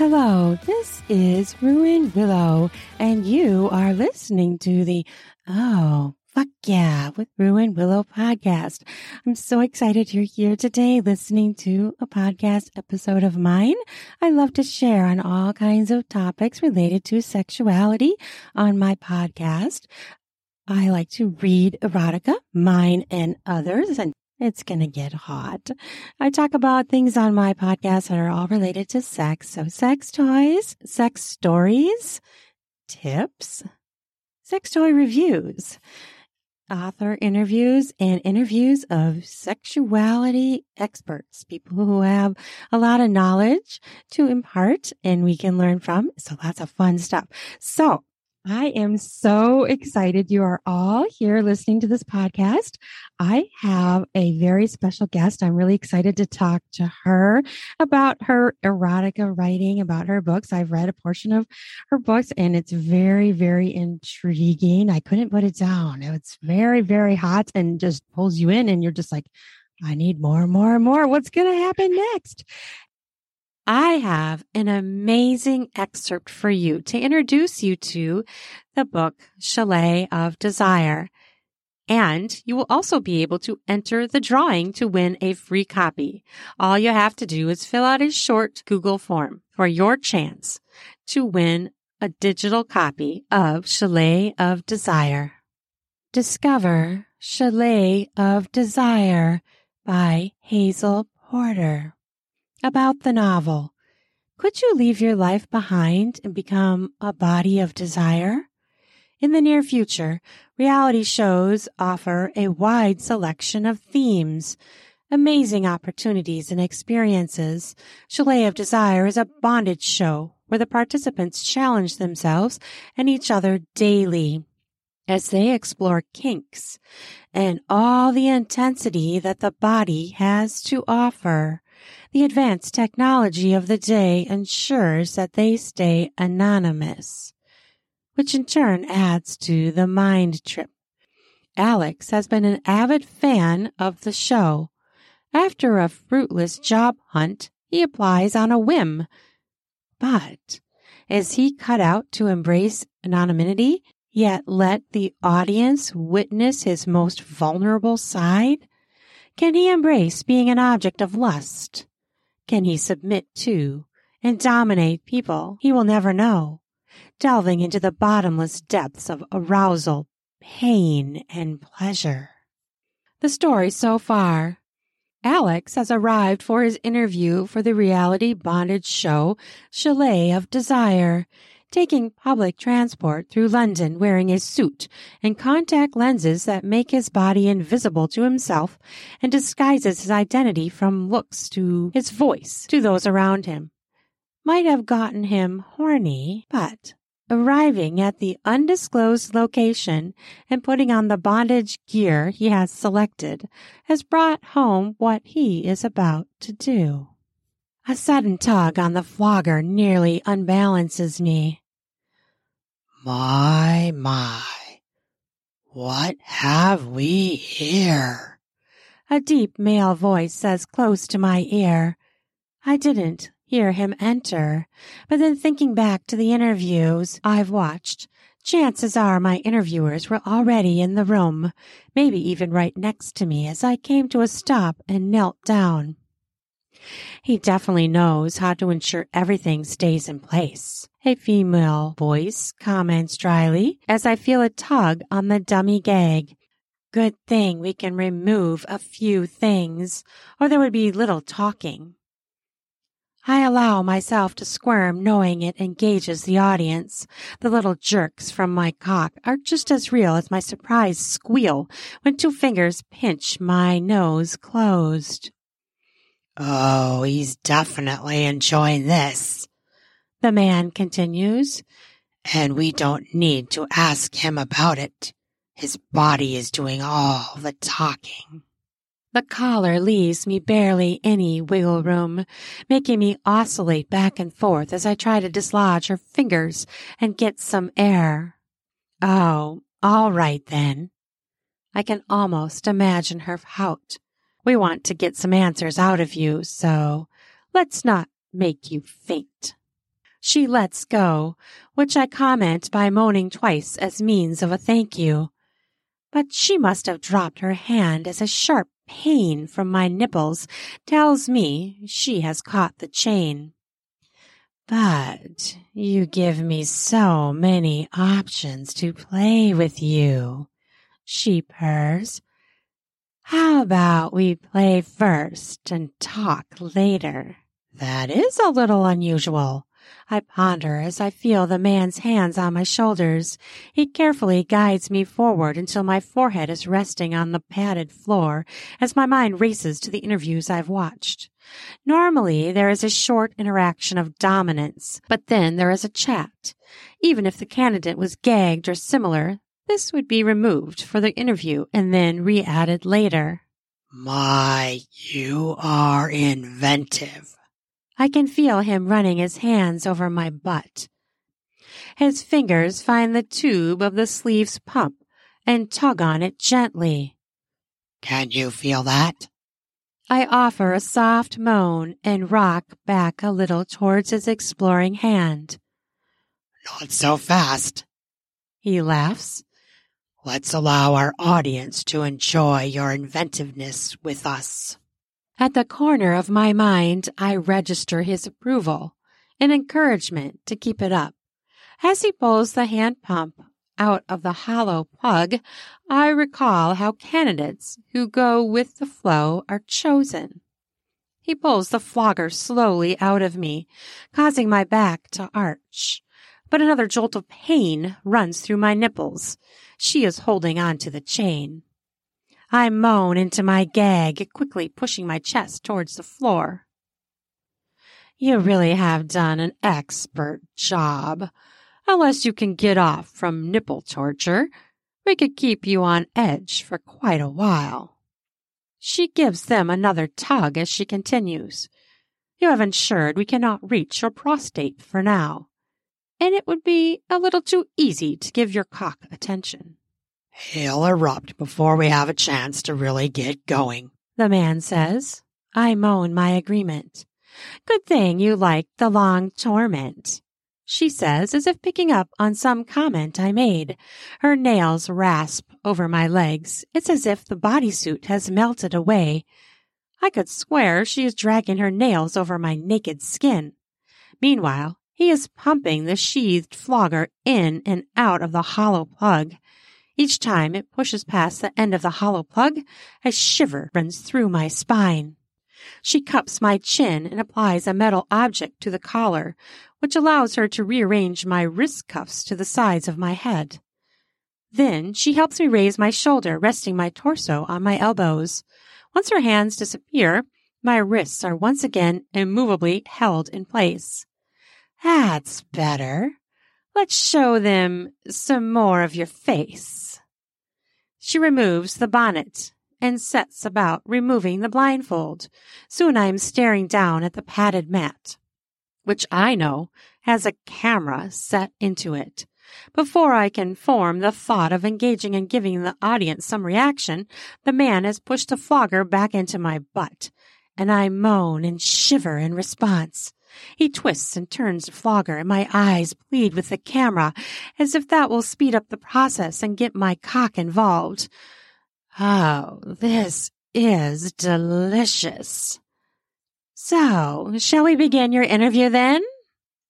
Hello, this is Ruin Willow, and you are listening to the Oh, fuck yeah, with Ruin Willow podcast. I'm so excited you're here today listening to a podcast episode of mine. I love to share on all kinds of topics related to sexuality on my podcast. I like to read erotica, mine and others, and it's going to get hot. I talk about things on my podcast that are all related to sex. So sex toys, sex stories, tips, sex toy reviews, author interviews, and interviews of sexuality experts, people who have a lot of knowledge to impart and we can learn from. So lots of fun stuff. So I am so excited you are all here listening to this podcast. I have a very special guest. I'm really excited to talk to her about her erotica writing, about her books. I've read a portion of her books and it's very, very intriguing. I couldn't put it down. It's very, very hot and just pulls you in and you're just like, I need more and more and more. What's going to happen next? I have an amazing excerpt for you to introduce you to the book Chalet of Desire. And you will also be able to enter the drawing to win a free copy. All you have to do is fill out a short Google form for your chance to win a digital copy of Chalet of Desire. Discover Chalet of Desire by Hazel Porter about the novel. Could you leave your life behind and become a body of desire? In the near future, reality shows offer a wide selection of themes, amazing opportunities and experiences. Chalet of Desire is a bondage show where the participants challenge themselves and each other daily as they explore kinks and all the intensity that the body has to offer. The advanced technology of the day ensures that they stay anonymous, which in turn adds to the mind trip. Alex has been an avid fan of the show. After a fruitless job hunt, he applies on a whim. But is he cut out to embrace anonymity, yet let the audience witness his most vulnerable side? Can he embrace being an object of lust? Can he submit to and dominate people he will never know, delving into the bottomless depths of arousal, pain, and pleasure? The story so far. Alex has arrived for his interview for the reality bondage show Chalet of Desire taking public transport through London wearing a suit and contact lenses that make his body invisible to himself and disguises his identity from looks to his voice to those around him. Might have gotten him horny, but arriving at the undisclosed location and putting on the bondage gear he has selected has brought home what he is about to do. A sudden tug on the flogger nearly unbalances me. My, my, what have we here? A deep male voice says close to my ear. I didn't hear him enter, but then thinking back to the interviews I've watched, chances are my interviewers were already in the room, maybe even right next to me as I came to a stop and knelt down. He definitely knows how to ensure everything stays in place. A female voice comments dryly as I feel a tug on the dummy gag. Good thing we can remove a few things, or there would be little talking. I allow myself to squirm knowing it engages the audience. The little jerks from my cock are just as real as my surprised squeal when two fingers pinch my nose closed. Oh, he's definitely enjoying this. The man continues. And we don't need to ask him about it. His body is doing all the talking. The collar leaves me barely any wiggle room, making me oscillate back and forth as I try to dislodge her fingers and get some air. Oh, all right then. I can almost imagine her pout. We want to get some answers out of you, so let's not make you faint. She lets go, which I comment by moaning twice as means of a thank you. But she must have dropped her hand as a sharp pain from my nipples tells me she has caught the chain. But you give me so many options to play with you, she purrs. How about we play first and talk later? That is a little unusual. I ponder as I feel the man's hands on my shoulders. He carefully guides me forward until my forehead is resting on the padded floor as my mind races to the interviews I've watched. Normally, there is a short interaction of dominance, but then there is a chat. Even if the candidate was gagged or similar, this would be removed for the interview and then re-added later. My, you are inventive. I can feel him running his hands over my butt. His fingers find the tube of the sleeve's pump and tug on it gently. Can you feel that? I offer a soft moan and rock back a little towards his exploring hand. Not so fast. He laughs. Let's allow our audience to enjoy your inventiveness with us. At the corner of my mind, I register his approval and encouragement to keep it up. As he pulls the hand pump out of the hollow plug, I recall how candidates who go with the flow are chosen. He pulls the flogger slowly out of me, causing my back to arch. But another jolt of pain runs through my nipples. She is holding on to the chain. I moan into my gag, quickly pushing my chest towards the floor. You really have done an expert job. Unless you can get off from nipple torture, we could keep you on edge for quite a while. She gives them another tug as she continues. You have ensured we cannot reach your prostate for now, and it would be a little too easy to give your cock attention. He'll erupt before we have a chance to really get going, the man says. I moan my agreement. Good thing you like the long torment, she says, as if picking up on some comment I made. Her nails rasp over my legs. It's as if the bodysuit has melted away. I could swear she is dragging her nails over my naked skin. Meanwhile, he is pumping the sheathed flogger in and out of the hollow plug. Each time it pushes past the end of the hollow plug, a shiver runs through my spine. She cups my chin and applies a metal object to the collar, which allows her to rearrange my wrist cuffs to the sides of my head. Then she helps me raise my shoulder, resting my torso on my elbows. Once her hands disappear, my wrists are once again immovably held in place. That's better. Let's show them some more of your face. She removes the bonnet and sets about removing the blindfold. Soon I am staring down at the padded mat, which I know has a camera set into it. Before I can form the thought of engaging and giving the audience some reaction, the man has pushed a flogger back into my butt, and I moan and shiver in response. He twists and turns flogger, and my eyes plead with the camera as if that will speed up the process and get my cock involved. Oh, this is delicious. So, shall we begin your interview then?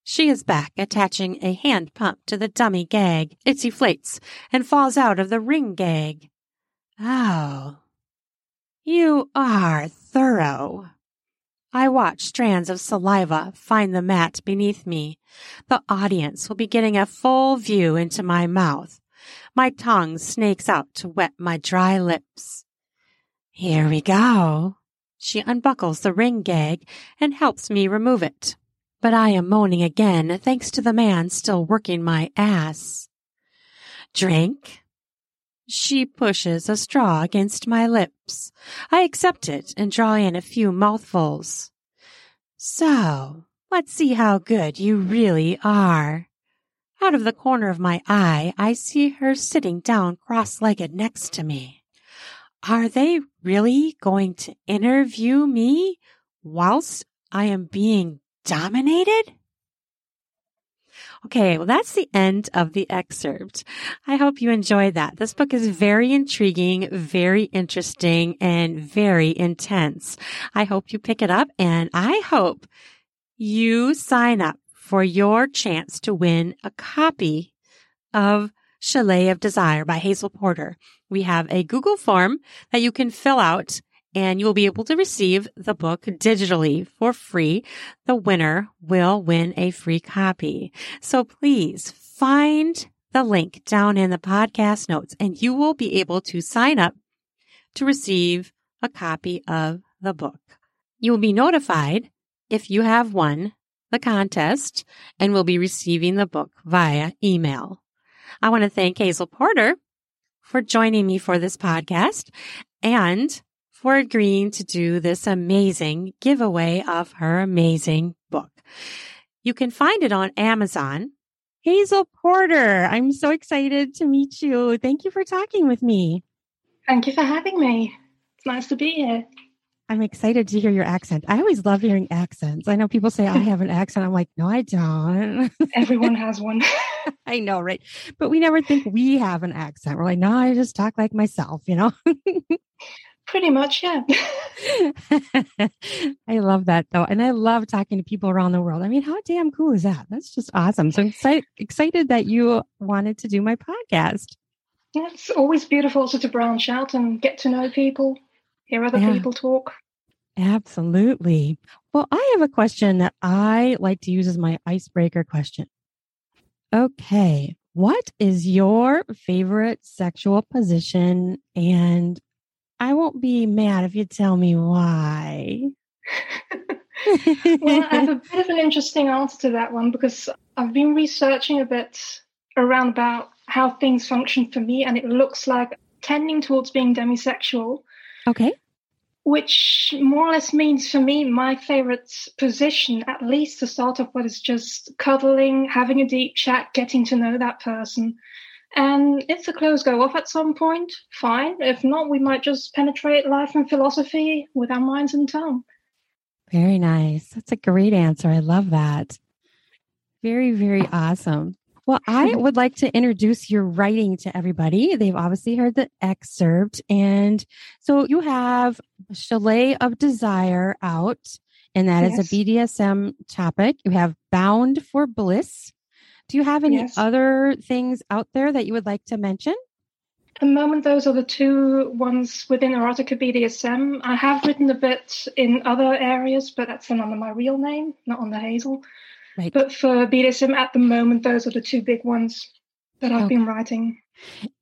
She is back, attaching a hand pump to the dummy gag. It deflates and falls out of the ring gag. Oh, you are thorough. I watch strands of saliva find the mat beneath me. The audience will be getting a full view into my mouth. My tongue snakes out to wet my dry lips. Here we go. She unbuckles the ring gag and helps me remove it. But I am moaning again thanks to the man still working my ass. Drink? She pushes a straw against my lips. I accept it and draw in a few mouthfuls. So, let's see how good you really are. Out of the corner of my eye, I see her sitting down cross-legged next to me. Are they really going to interview me whilst I am being dominated? Okay, well, that's the end of the excerpt. I hope you enjoyed that. This book is very intriguing, very interesting, and very intense. I hope you pick it up and I hope you sign up for your chance to win a copy of Chalet of Desire by Hazel Porter. We have a Google form that you can fill out and you'll be able to receive the book digitally for free. The winner will win a free copy. So please find the link down in the podcast notes and you will be able to sign up to receive a copy of the book. You will be notified if you have won the contest and will be receiving the book via email. I want to thank Hazel Porter for joining me for this podcast and for agreeing to do this amazing giveaway of her amazing book. You can find it on Amazon. Hazel Porter, I'm so excited to meet you. Thank you for talking with me. Thank you for having me. It's nice to be here. I'm excited to hear your accent. I always love hearing accents. I know people say I have an accent. I'm like, no, I don't. Everyone has one. I know, right? But we never think we have an accent. We're like, no, I just talk like myself, you know? Pretty much, yeah. I love that though. And I love talking to people around the world. I mean, how damn cool is that? That's just awesome. So I'm excited, excited that you wanted to do my podcast. Yeah, it's always beautiful also to branch out and get to know people, hear other yeah. people talk. Absolutely. Well, I have a question that I like to use as my icebreaker question. Okay. What is your favorite sexual position and I won't be mad if you tell me why. well, I have a bit of an interesting answer to that one because I've been researching a bit around about how things function for me, and it looks like tending towards being demisexual. Okay. Which more or less means for me, my favorite position, at least to start off with, is just cuddling, having a deep chat, getting to know that person. And if the clothes go off at some point, fine. If not, we might just penetrate life and philosophy with our minds and tongue. Very nice. That's a great answer. I love that. Very, very awesome. Well, I would like to introduce your writing to everybody. They've obviously heard the excerpt. And so you have Chalet of Desire out, and that yes. is a BDSM topic. You have Bound for Bliss, do you have any yes. other things out there that you would like to mention? At the moment, those are the two ones within Erotica BDSM. I have written a bit in other areas, but that's under my real name, not on the Hazel. Right. But for BDSM at the moment, those are the two big ones that I've okay. been writing.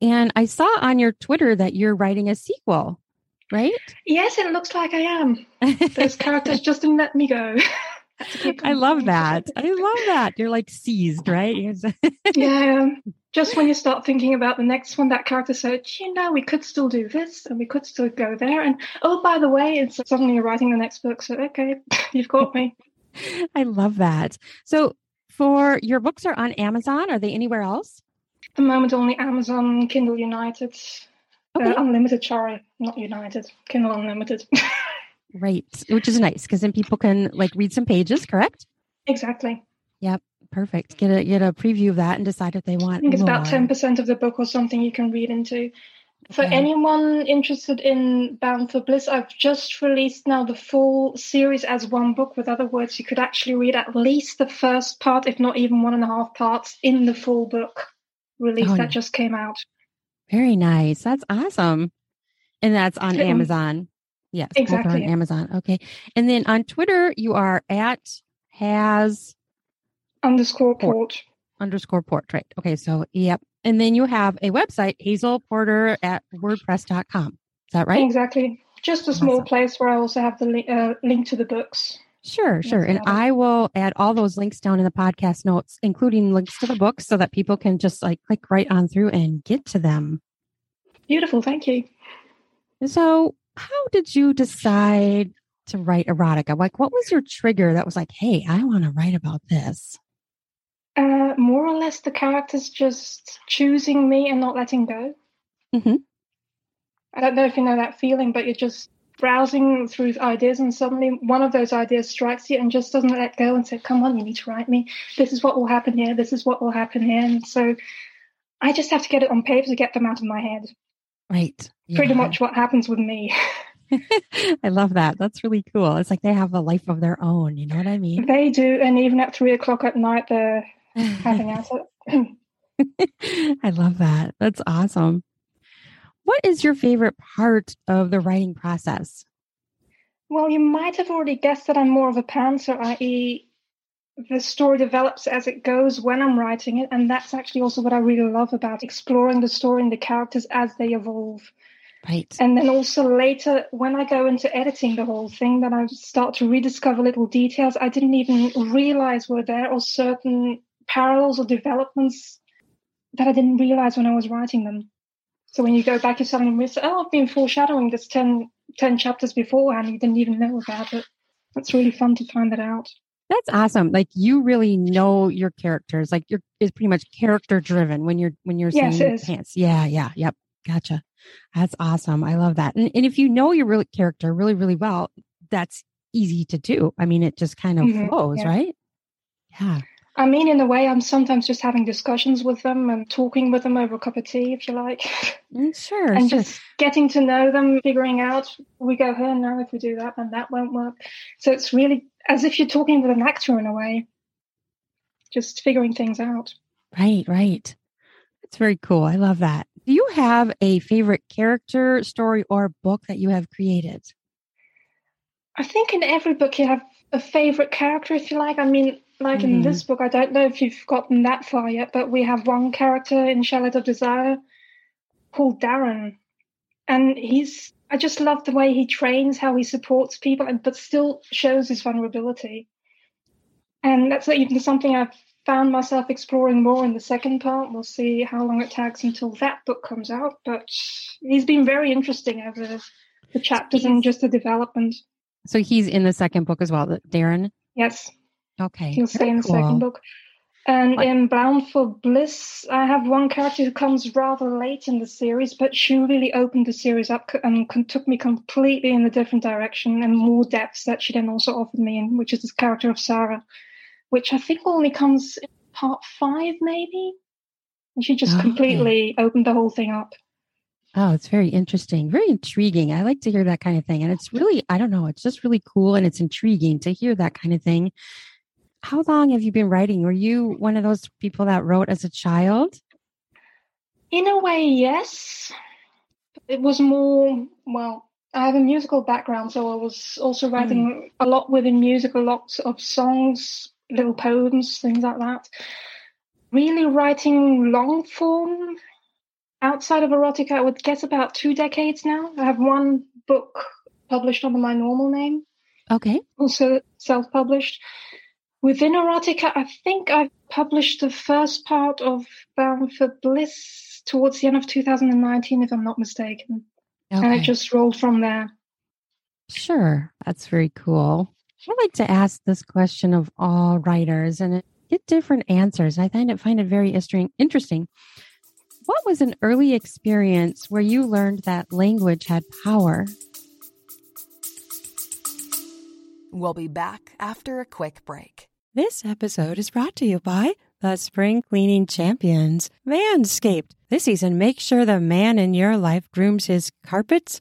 And I saw on your Twitter that you're writing a sequel, right? Yes, it looks like I am. Those characters just didn't let me go. I love that. I love that. You're like seized, right? yeah. Just when you start thinking about the next one, that character said, you know, we could still do this and we could still go there. And oh, by the way, it's suddenly you're writing the next book. So, okay, you've got me. I love that. So, for your books are on Amazon. Are they anywhere else? At the moment, only Amazon, Kindle United, uh, okay. uh, Unlimited, sorry, not United, Kindle Unlimited. Right. Which is nice because then people can like read some pages, correct? Exactly. Yep. Perfect. Get a get a preview of that and decide if they want. I think it's more. about ten percent of the book or something you can read into. For yeah. anyone interested in Bound for Bliss, I've just released now the full series as one book. With other words, you could actually read at least the first part, if not even one and a half parts, in the full book release oh, that just came out. Very nice. That's awesome. And that's on Amazon. Yes, exactly. on Amazon. Okay, and then on Twitter you are at has underscore port underscore port. Right. Okay. So yep. And then you have a website, Hazel Porter at WordPress.com. Is that right? Exactly. Just a small awesome. place where I also have the li- uh, link to the books. Sure, sure. And I will add all those links down in the podcast notes, including links to the books so that people can just like click right on through and get to them. Beautiful. Thank you. So, how did you decide to write erotica? Like, what was your trigger that was like, hey, I want to write about this? Uh, more or less, the characters just choosing me and not letting go. Mm-hmm. I don't know if you know that feeling, but you're just browsing through ideas and suddenly one of those ideas strikes you and just doesn't let go and say, come on, you need to write me. This is what will happen here. This is what will happen here. And so I just have to get it on paper to get them out of my head. Right. Yeah. Pretty much what happens with me. I love that. That's really cool. It's like they have a life of their own. You know what I mean? They do. And even at three o'clock at night, they're having at it. I love that. That's awesome. What is your favorite part of the writing process? Well, you might have already guessed that I'm more of a pantser, i.e., the story develops as it goes when I'm writing it. And that's actually also what I really love about exploring the story and the characters as they evolve. Right. And then also later, when I go into editing the whole thing, then I start to rediscover little details I didn't even realize were there, or certain parallels or developments that I didn't realize when I was writing them. So when you go back, you suddenly say, oh, I've been foreshadowing this 10, 10 chapters beforehand. You didn't even know about it. That's really fun to find that out. That's awesome. Like you really know your characters. Like you're is pretty much character driven when you're when you're yes, seeing pants. Yeah, yeah, yep. Gotcha. That's awesome. I love that. And and if you know your real character really, really well, that's easy to do. I mean, it just kind of mm-hmm, flows, yeah. right? Yeah. I mean, in a way, I'm sometimes just having discussions with them and talking with them over a cup of tea, if you like. Mm, sure. and sure. just getting to know them, figuring out we go here now. If we do that, then that won't work. So it's really as if you're talking with an actor in a way, just figuring things out. Right, right. It's very cool. I love that. Do you have a favorite character, story, or book that you have created? I think in every book you have a favorite character, if you like. I mean, like mm-hmm. in this book, I don't know if you've gotten that far yet, but we have one character in Chalet of Desire called Darren. And he's, I just love the way he trains, how he supports people, and but still shows his vulnerability. And that's even something I've found myself exploring more in the second part. We'll see how long it takes until that book comes out. But he's been very interesting over the chapters and just the development. So he's in the second book as well, Darren? Yes. Okay. He'll stay in the cool. second book. And like, in Bound for Bliss, I have one character who comes rather late in the series, but she really opened the series up and took me completely in a different direction and more depth that she then also offered me, in, which is this character of Sarah, which I think only comes in part five, maybe. And she just oh, okay. completely opened the whole thing up. Oh, it's very interesting, very intriguing. I like to hear that kind of thing. And it's really, I don't know, it's just really cool and it's intriguing to hear that kind of thing how long have you been writing? Were you one of those people that wrote as a child? In a way, yes. It was more, well, I have a musical background, so I was also writing mm. a lot within music, a lot of songs, little poems, things like that. Really writing long form outside of erotica, I would guess about two decades now. I have one book published under my normal name. Okay. Also self published. Within Erotica, I think I published the first part of Bound for Bliss towards the end of 2019, if I'm not mistaken. Okay. And it just rolled from there. Sure. That's very cool. I like to ask this question of all writers and get different answers. I find it find it very interesting. What was an early experience where you learned that language had power? We'll be back after a quick break. This episode is brought to you by the Spring Cleaning Champions, Manscaped. This season, make sure the man in your life grooms his carpets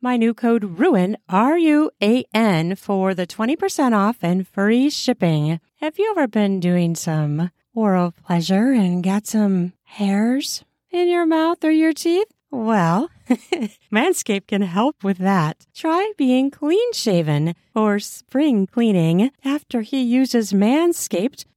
my new code RUIN, R U A N, for the 20% off and free shipping. Have you ever been doing some oral pleasure and got some hairs in your mouth or your teeth? Well, Manscaped can help with that. Try being clean shaven or spring cleaning after he uses Manscaped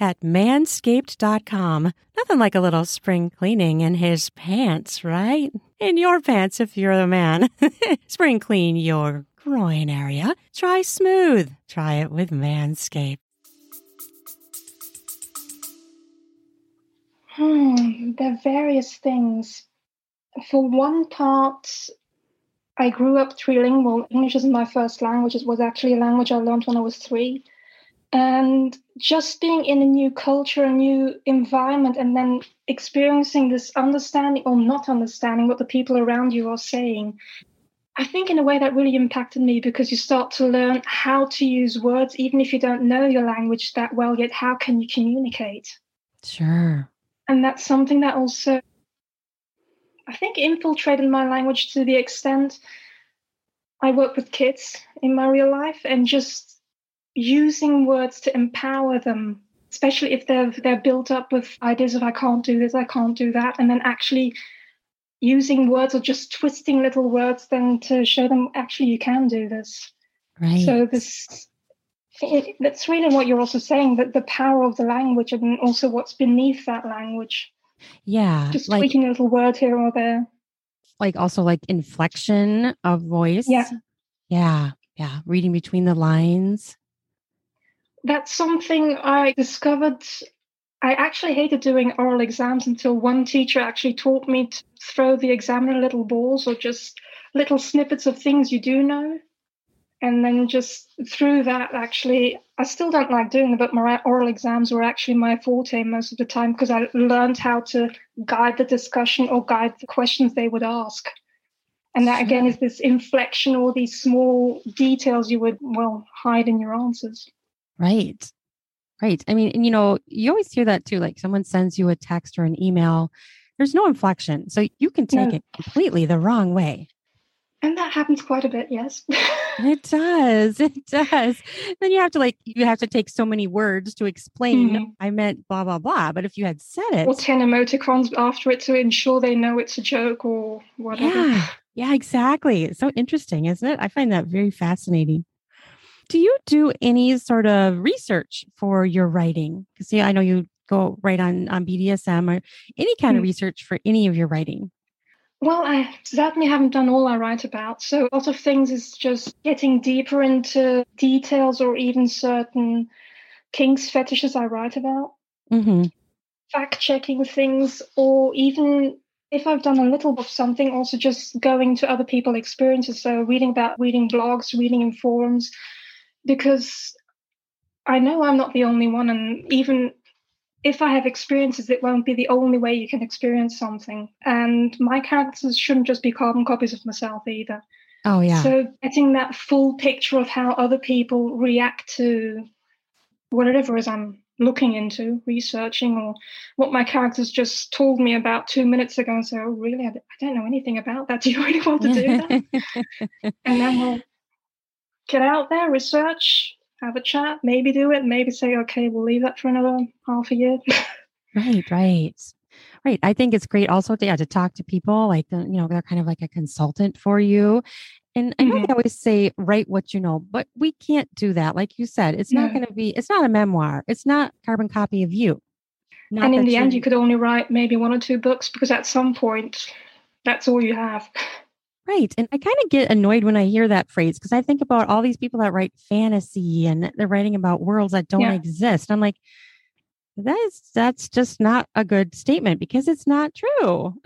at manscaped.com. Nothing like a little spring cleaning in his pants, right? In your pants if you're the man. spring clean your groin area. Try smooth. Try it with Manscaped. Hmm, there are various things. For one part, I grew up trilingual. English isn't my first language. It was actually a language I learned when I was three. And just being in a new culture, a new environment, and then experiencing this understanding or not understanding what the people around you are saying, I think in a way that really impacted me because you start to learn how to use words, even if you don't know your language that well yet. How can you communicate? Sure. And that's something that also, I think, infiltrated my language to the extent I work with kids in my real life and just using words to empower them, especially if they're they're built up with ideas of I can't do this, I can't do that, and then actually using words or just twisting little words then to show them actually you can do this. Right. So this it, that's really what you're also saying that the power of the language and also what's beneath that language. yeah. Just like, tweaking a little word here or there. like also like inflection of voice. Yeah. Yeah. Yeah. Reading between the lines. That's something I discovered. I actually hated doing oral exams until one teacher actually taught me to throw the examiner little balls or just little snippets of things you do know. And then just through that, actually, I still don't like doing them, but my oral exams were actually my forte most of the time because I learned how to guide the discussion or guide the questions they would ask. And that again is this inflection or these small details you would, well, hide in your answers. Right. Right. I mean, and you know, you always hear that too. Like someone sends you a text or an email, there's no inflection. So you can take No. it completely the wrong way. And that happens quite a bit, yes. It does. It does. Then you have to like, you have to take so many words to explain, Mhm. I meant blah, blah, blah. But if you had said it, or 10 emoticons after it to ensure they know it's a joke or whatever. Yeah, yeah, exactly. It's so interesting, isn't it? I find that very fascinating. Do you do any sort of research for your writing? Because yeah, I know you go right on on BDSM or any kind of Hmm. research for any of your writing. Well, I certainly haven't done all I write about. So a lot of things is just getting deeper into details or even certain kinks, fetishes I write about, Mm-hmm. fact checking things, or even if I've done a little of something, also just going to other people's experiences. So reading about reading blogs, reading in forums, because I know I'm not the only one, and even if I have experiences, it won't be the only way you can experience something. And my characters shouldn't just be carbon copies of myself either. Oh yeah, So getting that full picture of how other people react to whatever it is I'm looking into, researching, or what my characters just told me about two minutes ago, and say, "Oh, really? I don't know anything about that. Do you really want to do that?" and then we'll get out there, research, have a chat, maybe do it, maybe say, "Okay, we'll leave that for another half a year." right, right, right. I think it's great also to yeah to talk to people like the, you know they're kind of like a consultant for you. And I know Mhm. they always say write what you know, but we can't do that. Like you said, it's not going to be. It's not a memoir. It's not carbon copy of you. Not and in the end, you could only write maybe one or two books because at some point, that's all you have. Right. And I kind of get annoyed when I hear that phrase because I think about all these people that write fantasy and they're writing about worlds that don't Yeah. exist. I'm like, that's that's just not a good statement because it's not true.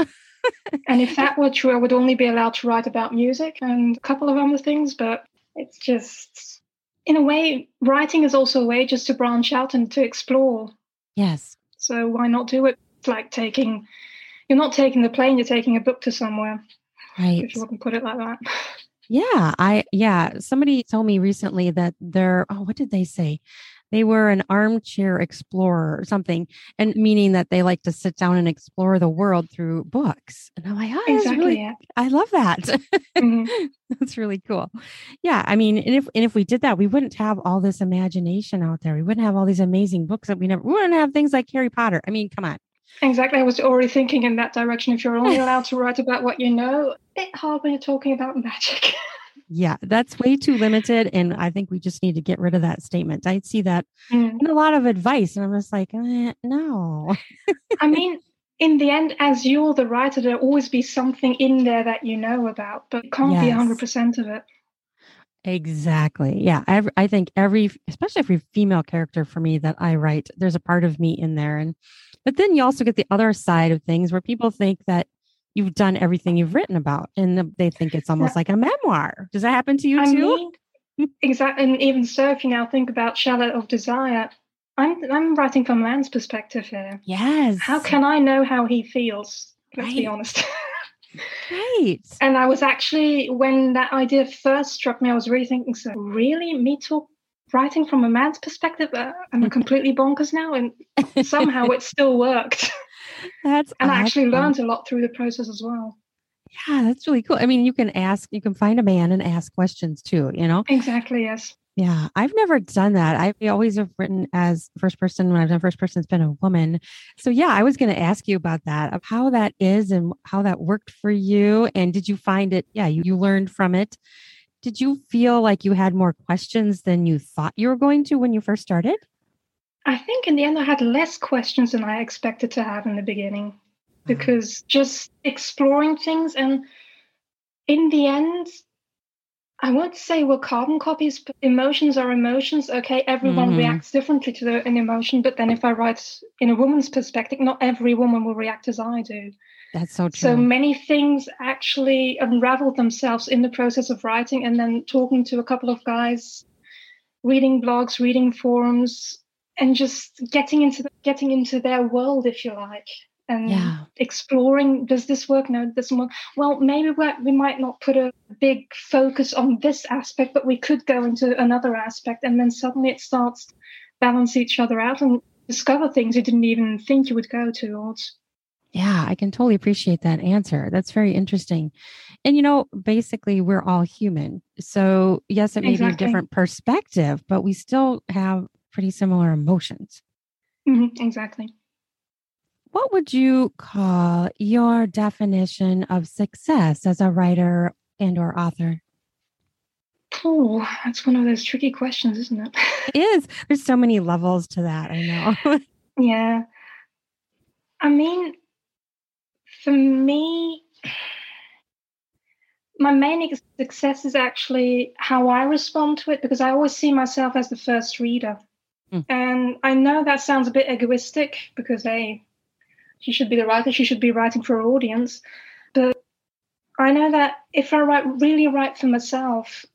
And if that were true, I would only be allowed to write about music and a couple of other things, but it's just in a way, writing is also a way just to branch out and to explore. Yes. So why not do it? It's like taking, you're not taking the plane, you're taking a book to somewhere. Right. If you want to put it like that. Yeah, I yeah, somebody told me recently that they're oh, what did they say? They were an armchair explorer or something, and meaning that they like to sit down and explore the world through books. And I'm like, oh, Exactly. really, yeah. I love that. Mhm. that's really cool. Yeah, I mean, and if and if we did that, we wouldn't have all this imagination out there. We wouldn't have all these amazing books that we never. We wouldn't have things like Harry Potter. I mean, come on. Exactly. I was already thinking in that direction. If you're only allowed to write about what you know, bit hard when you're talking about magic. Yeah, that's way too limited, and I think we just need to get rid of that statement. I see that Mm. in a lot of advice, and I'm just like, eh, no. I mean, in the end, as you're the writer, there'll always be something in there that you know about, but it can't be Yes. 100% of it. Exactly. Yeah. I, I think every, especially every female character for me that I write, there's a part of me in there. And, but then you also get the other side of things where people think that you've done everything you've written about and they think it's almost like a memoir. Does that happen to you I too? mean, exactly. And even so, if you now think about Chalet of Desire, I'm, I'm writing from a man's perspective here. yes. How can I know how he feels? Let's be honest. Right. And I was actually, when that idea first struck me, I was really thinking, so really, me talk writing from a man's perspective? Uh, am completely bonkers now? And somehow it still worked. That's and I actually awesome. learned a lot through the process as well. Yeah, that's really cool. I mean, you can ask, you can find a man and ask questions too, you know? Exactly, yes. Yeah, I've never done that. I always have written as first person. When I've done first person, it's been a woman. So yeah, I was going to ask you about that, of how that is and how that worked for you. And did you find it? Yeah, you, you learned from it. Did you feel like you had more questions than you thought you were going to when you first started? I think in the end, I had less questions than I expected to have in the beginning Mm-hmm. because just exploring things and in the end, I won't say we're carbon copies, but emotions are emotions. Okay, everyone Mhm. reacts differently to the, an emotion, but then if I write in a woman's perspective, not every woman will react as I do. That's so true. So many things actually unravel themselves in the process of writing, and then talking to a couple of guys, reading blogs, reading forums, and just getting into the, getting into their world, if you like, and yeah. exploring. Does this work? No, doesn't work. Well, maybe we we might not put a big focus on this aspect, but we could go into another aspect, and then suddenly it starts to balance each other out and discover things you didn't even think you would go towards. Yeah, I can totally appreciate that answer. That's very interesting. And you know, basically, we're all human. So, yes, it may be a different perspective, but we still have pretty similar emotions. Mhm, exactly. What would you call your definition of success as a writer and or author? Oh, that's one of those tricky questions, isn't it? It is. There's so many levels to that. I know. yeah. I mean, for me, my main success is actually how I respond to it because I always see myself as the first reader. Mm. And I know that sounds a bit egoistic because, hey, she should be the writer, she should be writing for her audience. But I know that if I write really write for myself,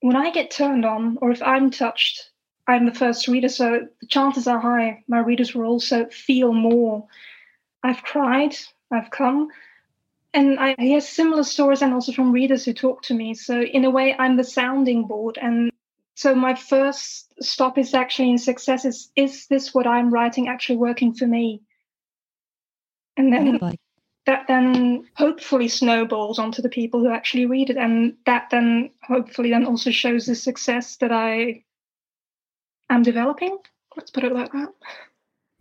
when I get turned on or if I'm touched, I'm the first reader, so the chances are high my readers will also feel more. I've cried, I've come, and I hear similar stories and also from readers who talk to me. So, in a way, I'm the sounding board. And so, my first stop is actually in success is is this what I'm writing actually working for me? And then oh, like, that then hopefully snowballs onto the people who actually read it and that then hopefully then also shows the success that i am developing let's put it like that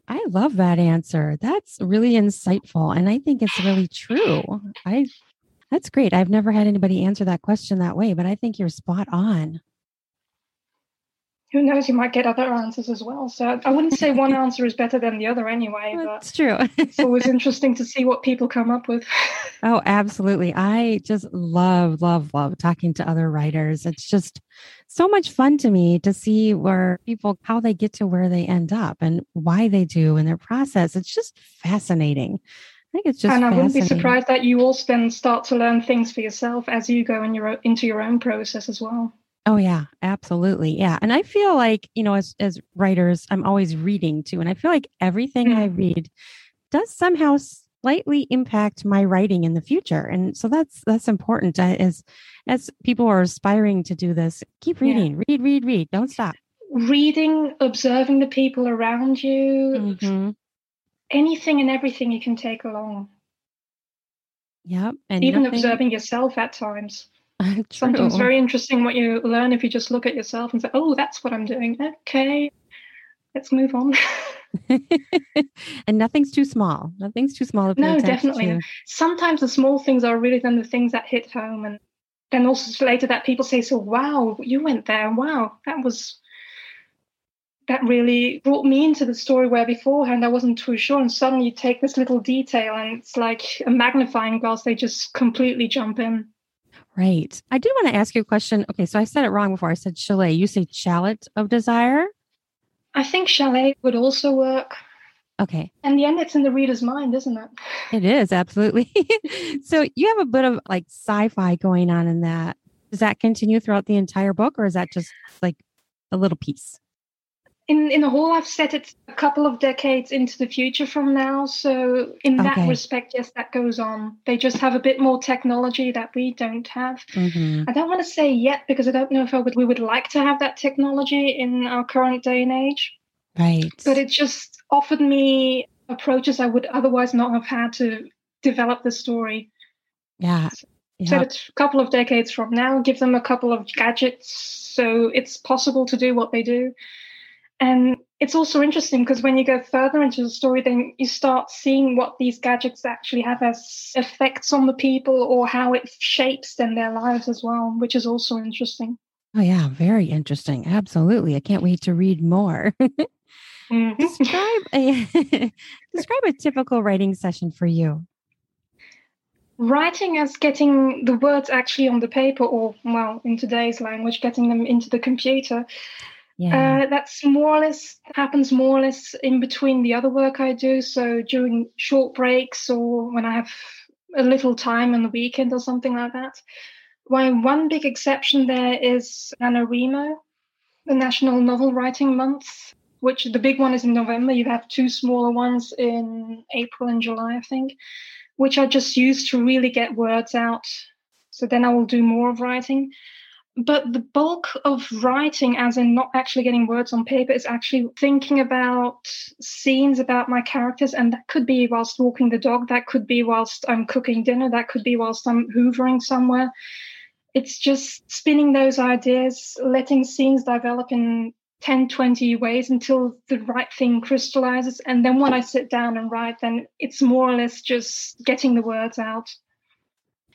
I love that answer. That's really insightful. And I think it's really true. I that's great. I've never had anybody answer that question that way, but I think you're spot on. Who knows you might get other answers as well so i wouldn't say one answer is better than the other anyway but That's true. it's always interesting to see what people come up with Oh, absolutely. I just love, love, love talking to other writers. It's just so much fun to me to see where people, how they get to where they end up and why they do in their process. It's just fascinating. I think it's just and i wouldn't be surprised that you also then start to learn things for yourself as you go in your into your own process as well Oh yeah, absolutely. Yeah. And I feel like, you know, as as writers, I'm always reading too. And I feel like everything mm. I read does somehow slightly impact my writing in the future. And so that's that's important as as people are aspiring to do this. Keep reading, yeah. read, read, read. Don't stop. Reading, observing the people around you, mm-hmm. anything and everything you can take along. Yep. And even nothing... observing yourself at times. Sometimes very interesting what you learn if you just look at yourself and say, "Oh, that's what I'm doing." Okay, let's move on. and nothing's too small. Nothing's too small. no, definitely. To. Sometimes the small things are really then the things that hit home, and then also later that people say, "So, wow, you went there. Wow, that was." That really brought me into the story where beforehand I wasn't too sure, and suddenly you take this little detail and it's like a magnifying glass. They just completely jump in. Right. I did want to ask you a question. Okay, so I said it wrong before. I said chalet. You say chalet of desire? I think chalet would also work. Okay. In the end, it's in the reader's mind, isn't it? It is, absolutely. so you have a bit of like sci fi going on in that. Does that continue throughout the entire book, or is that just like a little piece? In in the whole i've set it a couple of decades into the future from now. So in that okay. respect yes that goes on. They just have a bit more technology that we don't have. Mm-hmm. i don't want to say yet because i don't know if would, we would like to have that technology in our current day and age. Right. But it just offered me approaches i would otherwise not have had to develop the story. Yeah. Set it a couple of decades from now give them a couple of gadgets so it's possible to do what they do and it's also interesting because when you go further into the story, then you start seeing what these gadgets actually have as effects on the people or how it shapes them their lives as well, which is also interesting. Oh yeah, very interesting. Absolutely. I can't wait to read more. mm-hmm. Describe a describe a typical writing session for you. Writing as getting the words actually on the paper, or well, in today's language, getting them into the computer. Yeah. Uh, that's more or less happens more or less in between the other work I do. So during short breaks or when I have a little time on the weekend or something like that. Why one big exception there is NaNoWriMo, the National Novel Writing Month, which the big one is in November. You have two smaller ones in April and July, I think, which I just use to really get words out. So then I will do more of writing but the bulk of writing as in not actually getting words on paper is actually thinking about scenes about my characters and that could be whilst walking the dog that could be whilst i'm cooking dinner that could be whilst i'm hoovering somewhere. It's just spinning those ideas letting scenes develop in 10 20 ways until the right thing crystallizes and then when i sit down and write then it's more or less just getting the words out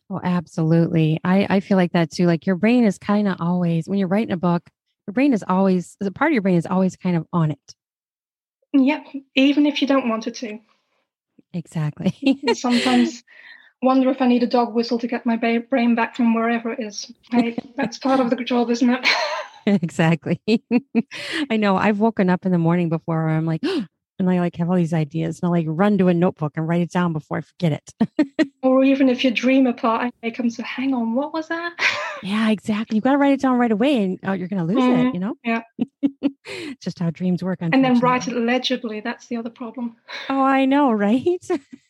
Oh, absolutely. I, I feel like that too. Like your brain is kind of always, when you're writing a book, your brain is always, a part of your brain is always kind of on it. Yep. Even if you don't want it to. Exactly. sometimes wonder if I need a dog whistle to get my brain back from wherever it is. Right? That's part of the job, isn't it? exactly. I know. I've woken up in the morning before where I'm like, oh, and I like have all these ideas and I like run to a notebook and write it down before I forget it. or even if you dream apart, it comes to hang on, what was that? yeah, exactly. You got to write it down right away and oh, you're going to lose mm-hmm. it, you know? Yeah. just how dreams work. And then write it legibly. That's the other problem. Oh, I know, right?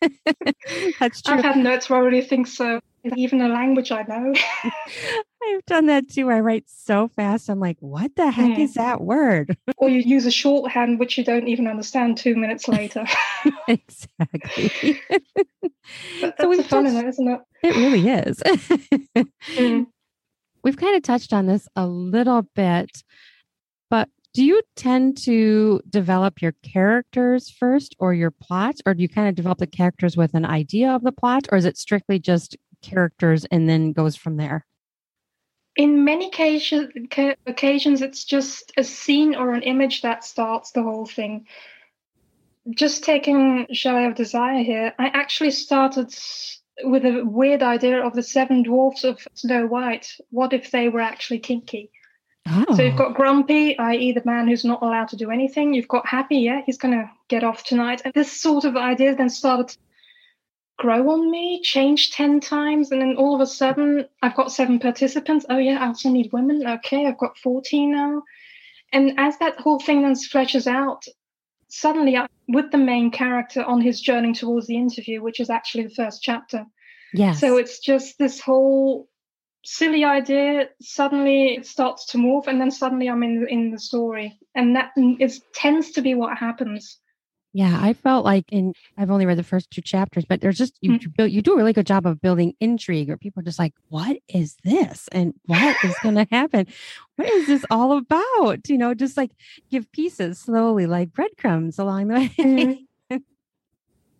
That's true. I've had notes where I really think so. Even a language I know. I've done that too. I write so fast. I'm like, what the heck mm. is that word? or you use a shorthand which you don't even understand two minutes later. exactly. that's so fun touched, in it, isn't it? It really is. mm. We've kind of touched on this a little bit, but do you tend to develop your characters first or your plot, or do you kind of develop the characters with an idea of the plot, or is it strictly just characters and then goes from there? in many occasions, occasions, it's just a scene or an image that starts the whole thing. Just taking Chalet of Desire here, I actually started with a weird idea of the seven dwarfs of Snow White. What if they were actually kinky? Oh. So you've got oh. Grumpy, i.e., the man who's not allowed to do anything. You've got Happy, yeah, he's going to get off tonight. And this sort of idea then started grow on me, change 10 times, and then all of a sudden I've got seven participants. Oh, yeah, I also need women. Okay, I've got 14 now. And as that whole thing then fleshes out, suddenly I, with the main character on his journey towards the interview, which is actually the first chapter. Yeah. So it's just this whole silly idea. Suddenly it starts to morph, and then suddenly I'm in in the story, and that is tends to be what happens. Yeah, I felt like in I've only read the first two chapters, but there's just you mm-hmm. build you do a really good job of building intrigue, or people are just like, "What is this?" and "What is going to happen? What is this all about?" You know, just like give pieces slowly, like breadcrumbs along the way. Mm-hmm.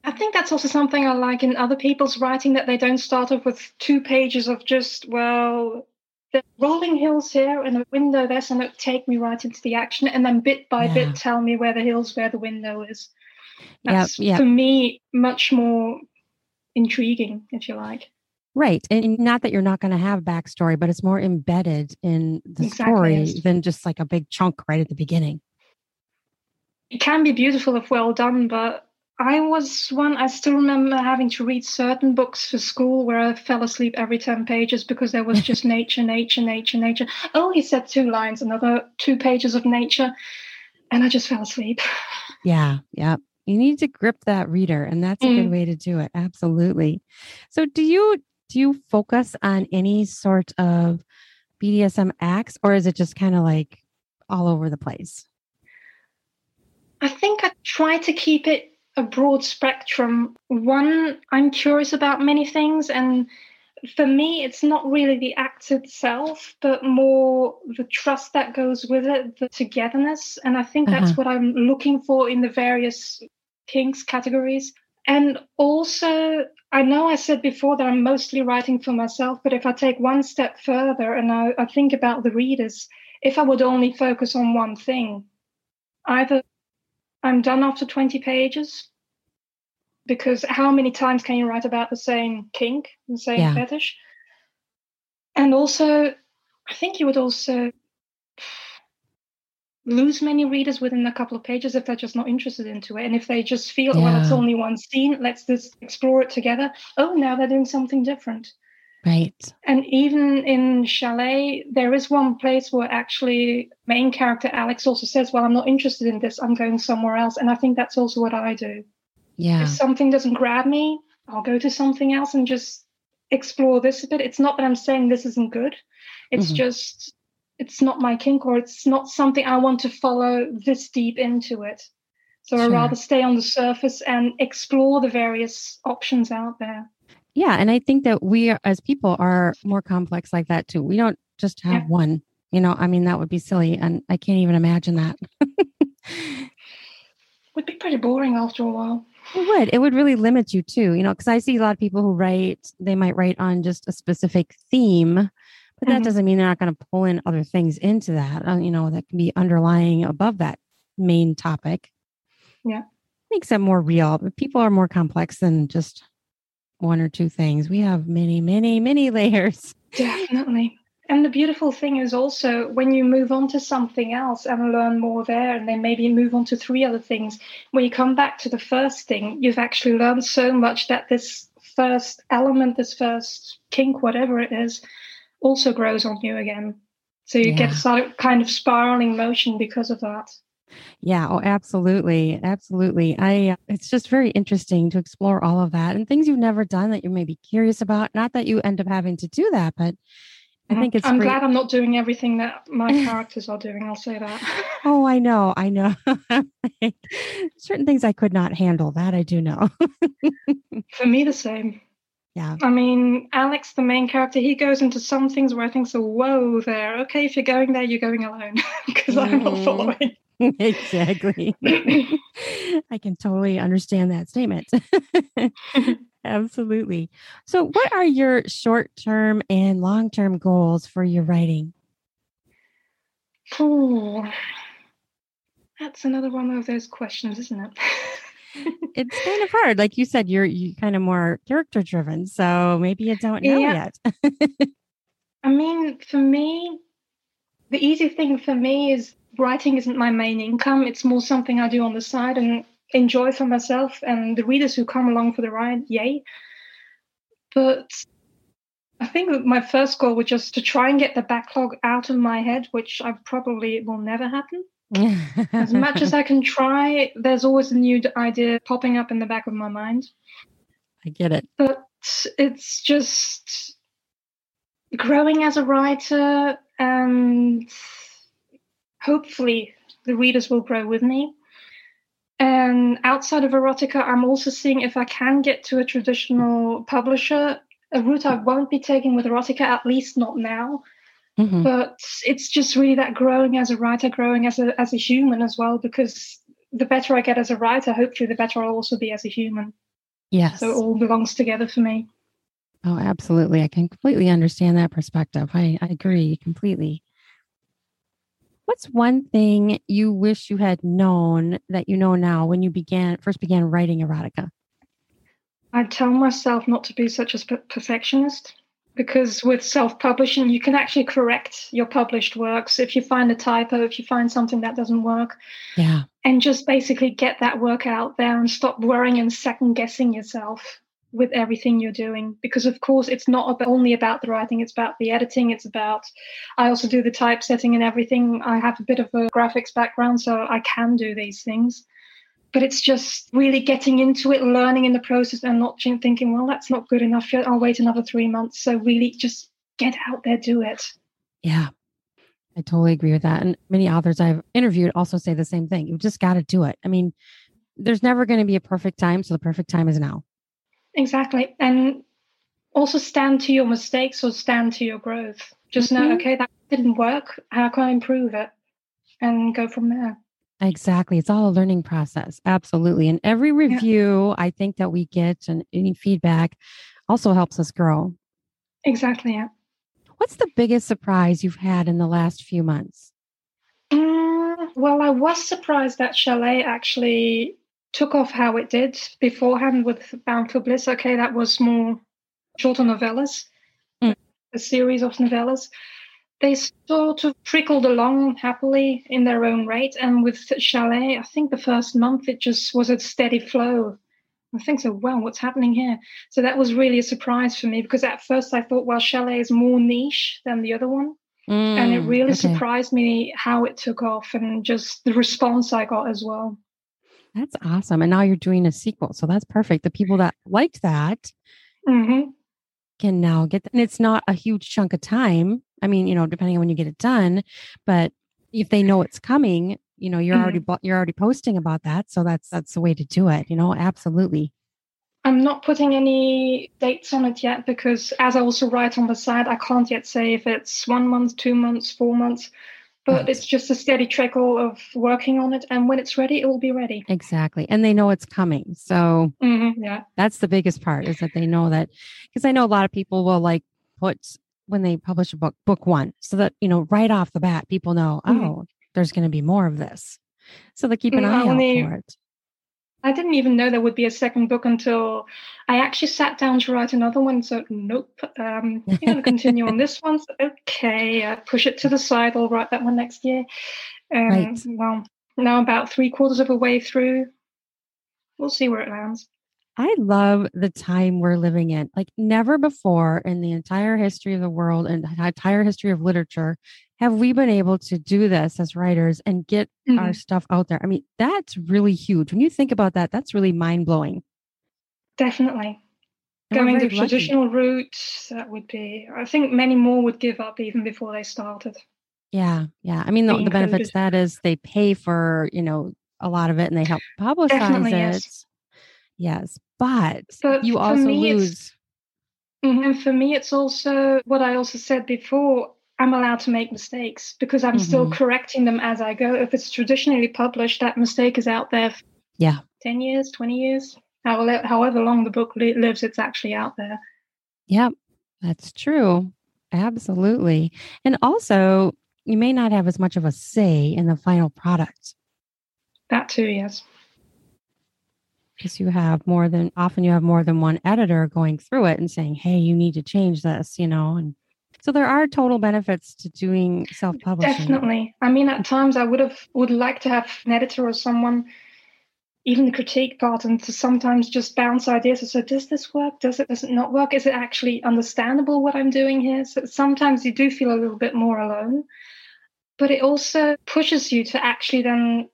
I think that's also something I like in other people's writing that they don't start off with two pages of just well, the rolling hills here and a window there, and it take me right into the action, and then bit by yeah. bit tell me where the hills, where the window is. That's for me much more intriguing, if you like. Right. And not that you're not going to have backstory, but it's more embedded in the exactly. story than just like a big chunk right at the beginning. It can be beautiful if well done, but I was one, I still remember having to read certain books for school where I fell asleep every 10 pages because there was just nature, nature, nature, nature. Oh, he said two lines, another two pages of nature. And I just fell asleep. Yeah. Yeah you need to grip that reader and that's a mm. good way to do it absolutely so do you do you focus on any sort of bdsm acts or is it just kind of like all over the place i think i try to keep it a broad spectrum one i'm curious about many things and for me, it's not really the act itself, but more the trust that goes with it, the togetherness. And I think that's uh-huh. what I'm looking for in the various kinks categories. And also, I know I said before that I'm mostly writing for myself, but if I take one step further and I, I think about the readers, if I would only focus on one thing, either I'm done after 20 pages, because how many times can you write about the same kink, the same yeah. fetish? And also, I think you would also lose many readers within a couple of pages if they're just not interested into it. And if they just feel yeah. well it's only one scene let's just explore it together. Oh now they're doing something different. Right. And even in chalet there is one place where actually main character alex also says well i'm not interested in this i'm going somewhere else. And i think that's also what i do. Yeah. If something doesn't grab me i'll go to something else and just explore this a bit. It's not that i'm saying this isn't good. It's mm-hmm. just it's not my kink or it's not something I want to follow this deep into it. So sure. I'd rather stay on the surface and explore the various options out there. Yeah. And I think that we as people are more complex like that too. We don't just have yeah. one, you know, I mean, that would be silly. And I can't even imagine that. would be pretty boring after a while. It would. It would really limit you too, you know, because I see a lot of people who write, they might write on just a specific theme but that mm-hmm. doesn't mean they're not going to pull in other things into that, uh, you know, that can be underlying above that main topic. Yeah. Makes it more real. But people are more complex than just one or two things. We have many, many, many layers. Definitely. And the beautiful thing is also when you move on to something else and learn more there, and then maybe move on to three other things, when you come back to the first thing, you've actually learned so much that this first element, this first kink, whatever it is, also grows on you again. So you yeah. get sort of kind of spiraling motion because of that. Yeah, oh absolutely. Absolutely. I uh, it's just very interesting to explore all of that and things you've never done that you may be curious about. Not that you end up having to do that, but I think it's I'm glad I'm not doing everything that my characters are doing. I'll say that. oh, I know. I know. Certain things I could not handle. That I do know. For me the same. Yeah. I mean, Alex, the main character, he goes into some things where I think, so whoa, there. Okay, if you're going there, you're going alone because mm-hmm. I'm not mm-hmm. following. exactly. I can totally understand that statement. Absolutely. So, what are your short term and long term goals for your writing? Oh, that's another one of those questions, isn't it? It's kind of hard. Like you said, you're you kind of more character driven. So maybe you don't know yeah. yet. I mean, for me, the easy thing for me is writing isn't my main income. It's more something I do on the side. And enjoy for myself and the readers who come along for the ride, yay. But I think my first goal was just to try and get the backlog out of my head, which I probably will never happen. As much as I can try, there's always a new idea popping up in the back of my mind. I get it. But it's just growing as a writer and hopefully the readers will grow with me. And outside of erotica, I'm also seeing if I can get to a traditional publisher, a route I won't be taking with erotica, at least not now. Mm-hmm. But it's just really that growing as a writer, growing as a as a human as well, because the better I get as a writer, hopefully the better I'll also be as a human. Yes. So it all belongs together for me. Oh, absolutely. I can completely understand that perspective. I, I agree completely. What's one thing you wish you had known that you know now when you began first began writing erotica? I tell myself not to be such a perfectionist because with self-publishing you can actually correct your published works. If you find a typo if you find something that doesn't work yeah. and just basically get that work out there and stop worrying and second guessing yourself with everything you're doing. Because of course it's not about, only about the writing it's about the editing it's about i also do the typesetting and everything. I have a bit of a graphics background so i can do these things but it's just really getting into it learning in the process and not thinking well that's not good enough yet i'll wait another three months so really just get out there do it yeah i totally agree with that and many authors i've interviewed also say the same thing you just got to do it i mean there's never going to be a perfect time so the perfect time is now Exactly. And also stand to your mistakes or stand to your growth. Just mm-hmm. know, okay, that didn't work. How can I improve it? And go from there. Exactly. It's all a learning process. Absolutely. And every review yeah. I think that we get and any feedback also helps us grow. Exactly. Yeah. What's the biggest surprise you've had in the last few months? Mm, well, I was surprised that Chalet actually took off how it did beforehand with Bound for Bliss. Okay, that was more shorter novellas, mm. a series of novellas. They sort of trickled along happily in their own rate. And with Chalet, I think the first month it just was a steady flow. I think so. Wow, what's happening here? So that was really a surprise for me because at first I thought, well, Chalet is more niche than the other one. Mm, and it really okay. surprised me how it took off and just the response I got as well. That's awesome. And now you're doing a sequel. So that's perfect. The people that liked that mm-hmm. Can now get, and it's not a huge chunk of time. I mean, you know, depending on when you get it done, but if they know it's coming, you know, you're mm-hmm. already, you're already posting about that. So that's, that's the way to do it, you know, absolutely. I'm not putting any dates on it yet because as I also write on the side, I can't yet say if it's one month, two months, four months but it's just a steady trickle of working on it and when it's ready it will be ready. Exactly and they know it's coming so mm-hmm, yeah. that's the biggest part is that they know that because i know a lot of people will like put when they publish a book book one so that you know right off the bat people know mm-hmm. oh there's going to be more of this. So they keep an mm, eye out for it I didn't even know there would be a second book until I actually sat down to write another one. So, nope, um, you're going to continue on this one. So, okay, uh, push it to the side. I'll write that one next year. Um, right. Well, now about three quarters of a way through. We'll see where it lands. I love the time we're living in. Like never before in the entire history of the world and entire history of literature have we been able to do this as writers and get mm-hmm. our stuff out there? I mean, that's really huge. When you think about that, that's really mind blowing. Definitely. And Going the traditional route, that would be, I think many more would give up even before they started. Yeah. Yeah. I mean, the, the benefits that is they pay for, you know, a lot of it and they help publicize Definitely, it. Yes. yes. But, but you also lose. And mm-hmm, for me, it's also what I also said before I'm allowed to make mistakes because I'm mm-hmm. still correcting them as I go. If it's traditionally published, that mistake is out there. Yeah. 10 years, 20 years, however, long the book li- lives, it's actually out there. Yep, that's true. Absolutely. And also, you may not have as much of a say in the final product. That too, yes. Because you have more than often you have more than one editor going through it and saying, hey, you need to change this, you know, and so there are total benefits to doing self-publishing. Definitely. I mean, at times I would have would like to have an editor or someone even the critique part and to sometimes just bounce ideas. So does this work? Does it? Does it not work? Is it actually understandable what I'm doing here? So sometimes you do feel a little bit more alone, but it also pushes you to actually then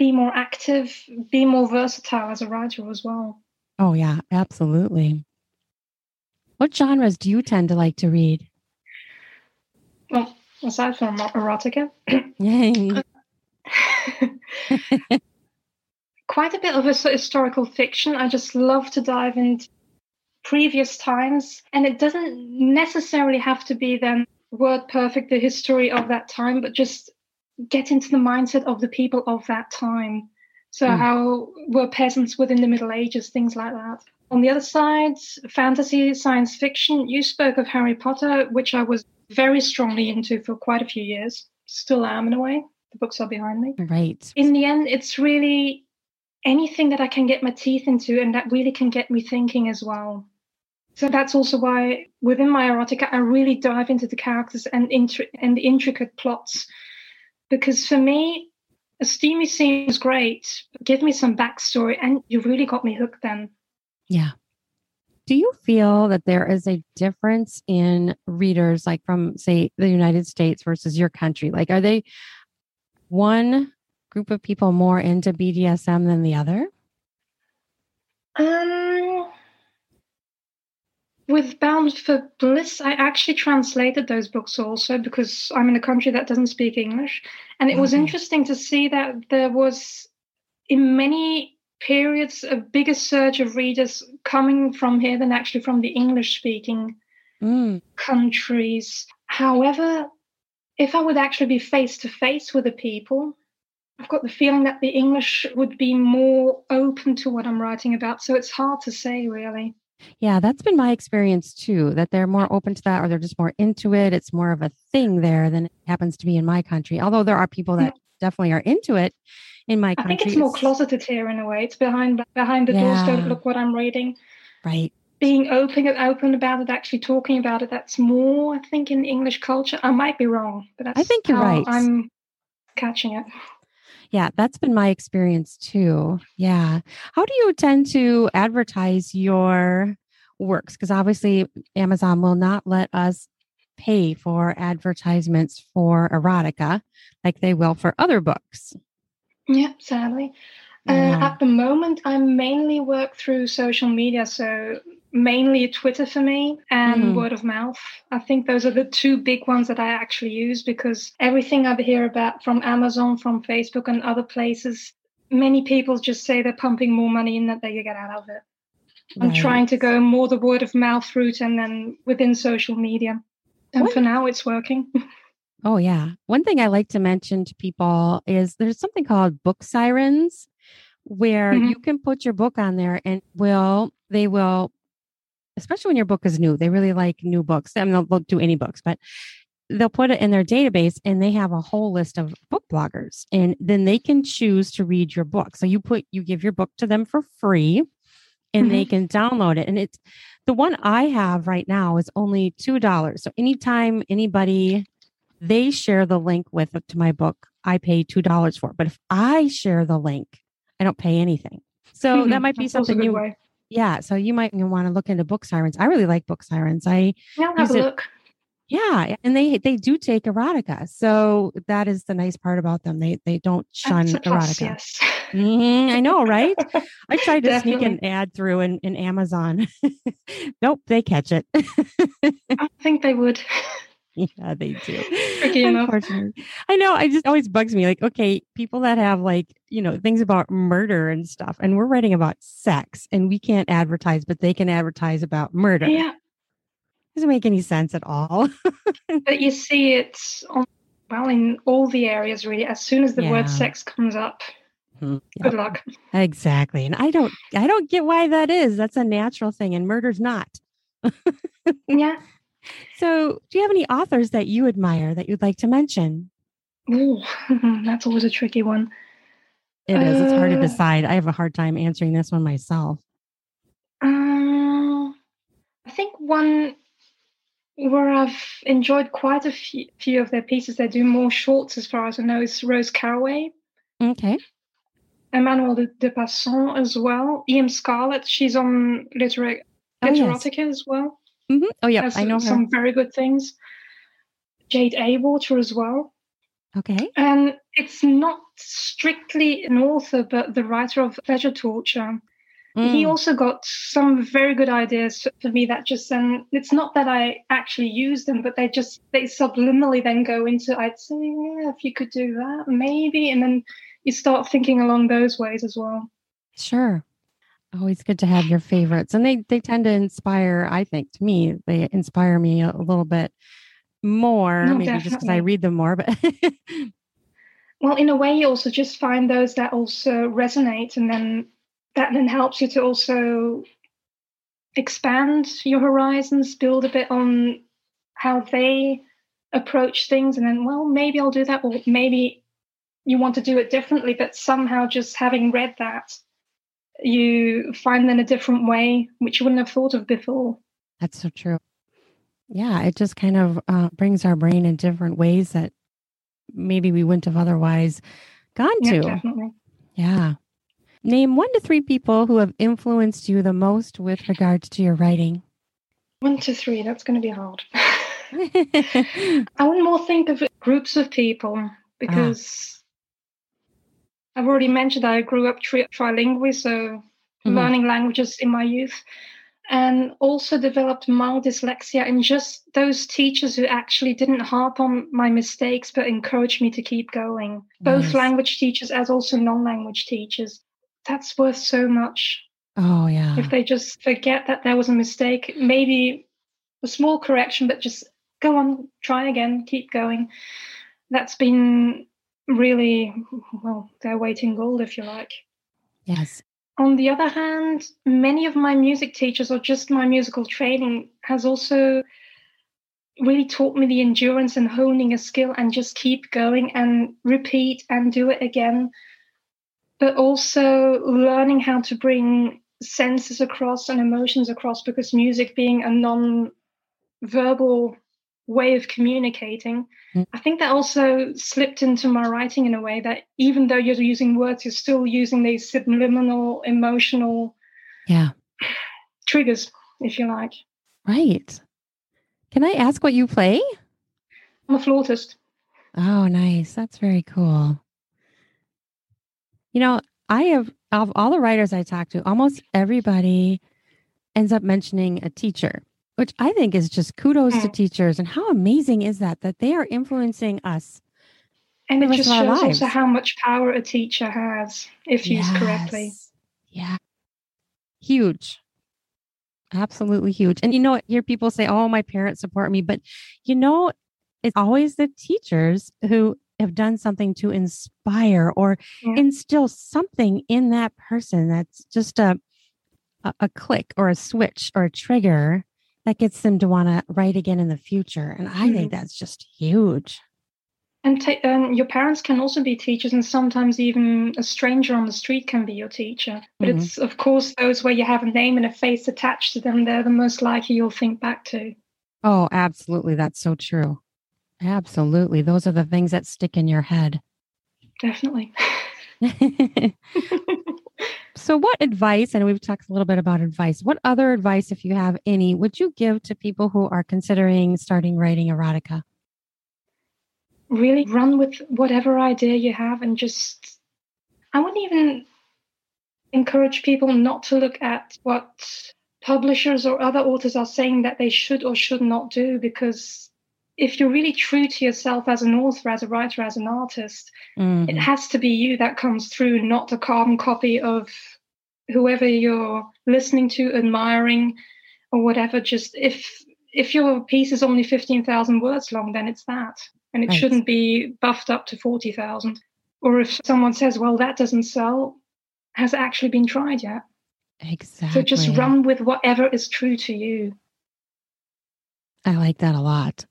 be more active, be more versatile as a writer as well. Oh yeah, absolutely. What genres do you tend to like to read? Well, aside from erotica. Quite a bit of a historical fiction. I just love to dive into previous times, and it doesn't necessarily have to be then word perfect the history of that time, but just get into the mindset of the people of that time. So, mm. how were peasants within the Middle Ages, things like that. On the other side, fantasy, science fiction. You spoke of Harry Potter, which I was very strongly into for quite a few years. Still am in a way. The books are behind me. Right. In the end, it's really anything that I can get my teeth into and that really can get me thinking as well. So that's also why within my erotica, I really dive into the characters and, intri- and the intricate plots. Because for me, a steamy scene is great. Give me some backstory, and you really got me hooked then. Yeah. Do you feel that there is a difference in readers, like from, say, the United States versus your country? Like, are they one group of people more into BDSM than the other? Um, with Bound for Bliss, I actually translated those books also because I'm in a country that doesn't speak English. And it okay. was interesting to see that there was, in many periods, a bigger surge of readers coming from here than actually from the English speaking mm. countries. However, if I would actually be face to face with the people, I've got the feeling that the English would be more open to what I'm writing about. So it's hard to say, really. Yeah, that's been my experience too, that they're more open to that or they're just more into it. It's more of a thing there than it happens to be in my country. Although there are people that yeah. Definitely are into it in my country. I think it's more closeted here in a way. It's behind behind the yeah. doors. Don't look what I'm reading. Right. Being open open about it, actually talking about it, that's more, I think, in English culture. I might be wrong, but I think you're right. I'm catching it. Yeah, that's been my experience too. Yeah. How do you tend to advertise your works? Because obviously, Amazon will not let us pay for advertisements for erotica like they will for other books. Yeah, sadly. Uh, yeah. Uh, at the moment, I mainly work through social media. So mainly Twitter for me and mm. word of mouth. I think those are the two big ones that I actually use because everything I hear about from Amazon, from Facebook, and other places, many people just say they're pumping more money in that they get out of it. I'm trying to go more the word of mouth route and then within social media. And what? for now, it's working. Oh, yeah. One thing I like to mention to people is there's something called BookSirens where mm-hmm. you can put your book on there and will they will especially when your book is new. They really like new books. I mean, they'll, they'll do any books, but they'll put it in their database and they have a whole list of book bloggers and then they can choose to read your book. So you put, you give your book to them for free and mm-hmm. they can download it. And it's the one I have right now is only $2. So anytime anybody, they share the link with to my book, I pay $2 for it. But if I share the link, I don't pay anything. So mm-hmm. that might be That's something you, way. Yeah. So you might want to look into BookSirens. I really like BookSirens. I yeah, have a look. Yeah, and they they do take erotica, so that is the nice part about them. They they don't shun erotica. Yes. Mm-hmm, I know, right? I tried to sneak an ad through in, in Amazon. nope, they catch it. I think they would. Yeah, they do. I know. I just always bugs me. Like, okay, people that have like, you know, things about murder and stuff, and we're writing about sex and we can't advertise, but they can advertise about murder. Yeah. Doesn't make any sense at all. but you see it on, well in all the areas really. As soon as the yeah. word sex comes up, mm-hmm. Good luck. Exactly. And I don't I don't get why that is. That's a natural thing and murder's not. yeah. So, do you have any authors that you admire that you'd like to mention? Oh, that's always a tricky one. It is. Uh, it's hard to uh, decide. I have a hard time answering this one myself. Uh, I think one where I've enjoyed quite a few, few of their pieces. They do more shorts, as far as I know, is Rose Caraway. Okay. Emmanuel de, de Passant as well. E.M. Scarlett, she's on Literotica Oh, yes. As well. hmm Oh, yeah, Has I know her. some very good things. Jade Awater as well. Okay. And it's not strictly an author, but the writer of Pleasure Torture. He Mm. also got some very good ideas for me that just then it's not that I actually use them, but they just they subliminally then go into I'd say, yeah, if you could do that, maybe. And then you start thinking along those ways as well. Sure. Always good to have your favorites. And they they tend to inspire, I think, to me, they inspire me a little bit more, No, maybe just because I read them more, but Well, in a way, you also just find those that also resonate, and then that then helps you to also expand your horizons, build a bit on how they approach things, and then, well, maybe I'll do that, or maybe you want to do it differently, but somehow just having read that, you find then a different way which you wouldn't have thought of before. that's so true. Yeah, it just kind of uh, brings our brain in different ways that maybe we wouldn't have otherwise gone Yeah, to. definitely. Yeah. Name one to three people who have influenced you the most with regards to your writing. One to three, that's going to be hard. I would more think of groups of people because I've already mentioned I grew up tri- trilingual, so Mhm. learning languages in my youth, and also developed mild dyslexia. And just those teachers who actually didn't harp on my mistakes but encouraged me to keep going, both Nice. language teachers as also non language teachers. That's worth so much oh, yeah. if they just forget that there was a mistake, maybe a small correction, but just go on, try again, keep going. That's been really, well, their weight in gold, if you like. Yes. On the other hand, many of my music teachers or just my musical training has also really taught me the endurance and honing a skill and just keep going and repeat and do it again. But also learning how to bring senses across and emotions across because music being a non verbal way of communicating. Mm. I think that also slipped into my writing in a way that even though you're using words, you're still using these subliminal emotional Yeah. triggers, if you like. Right. Can I ask what you play? I'm a flautist. Oh, nice. That's very cool. You know, I have, of all the writers I talk to, almost everybody ends up mentioning a teacher, which I think is just kudos to Mm. teachers. And how amazing is that, that they are influencing us? And it just shows also how much power a teacher has if used correctly. Yeah. Huge. Absolutely huge. And you know, hear people say, oh, my parents support me. But you know, it's always the teachers who have done something to inspire or Yeah. instill something in that person that's just a, a, a click or a switch or a trigger that gets them to want to write again in the future. And I think Mhm. that's just huge. And ta- um, your parents can also be teachers, and sometimes even a stranger on the street can be your teacher. But Mhm. it's, of course, those where you have a name and a face attached to them, they're the most likely you'll think back to. Oh, absolutely. That's so true. Absolutely. Those are the things that stick in your head. Definitely. so, what advice, and we've talked a little bit about advice, what other advice, if you have any, would you give to people who are considering starting writing erotica? really run with whatever idea you have and just i wouldn't even encourage people not to look at what publishers or other authors are saying that they should or should not do because if you're really true to yourself as an author as a writer as an artist it Mhm. has to be you that comes through not a carbon copy of whoever you're listening to admiring or whatever just if if your piece is only 15,000 words long then it's that and it Right. shouldn't be buffed up to 40,000 or if someone says well that doesn't sell has it actually been tried yet Exactly. so just run with whatever is true to you I like that a lot.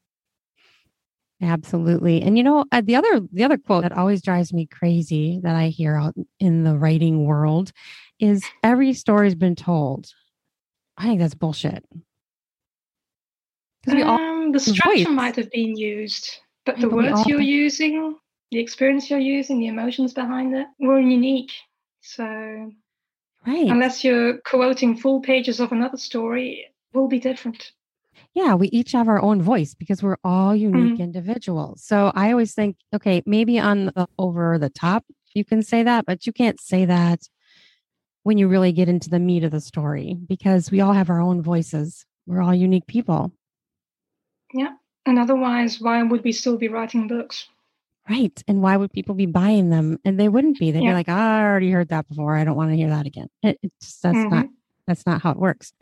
Absolutely. And you know, uh, the other the other quote that always drives me crazy that I hear out in the writing world is every story's been told. I think that's bullshit. All um, the structure voice. might have been used but the but words all- you're using the experience you're using the emotions behind it were unique So, Right. unless you're quoting full pages of another story, it will be different. Yeah, we each have our own voice because we're all unique Mhm. individuals. So I always think, okay, maybe on the over the top, you can say that, but you can't say that when you really get into the meat of the story because we all have our own voices. We're all unique people. Yeah. And otherwise, why would we still be writing books? Right. And why would people be buying them? And they wouldn't be. They'd be Yeah. like, I already heard that before. I don't want to hear that again. It, it just, that's not, Mhm. that's not how it works.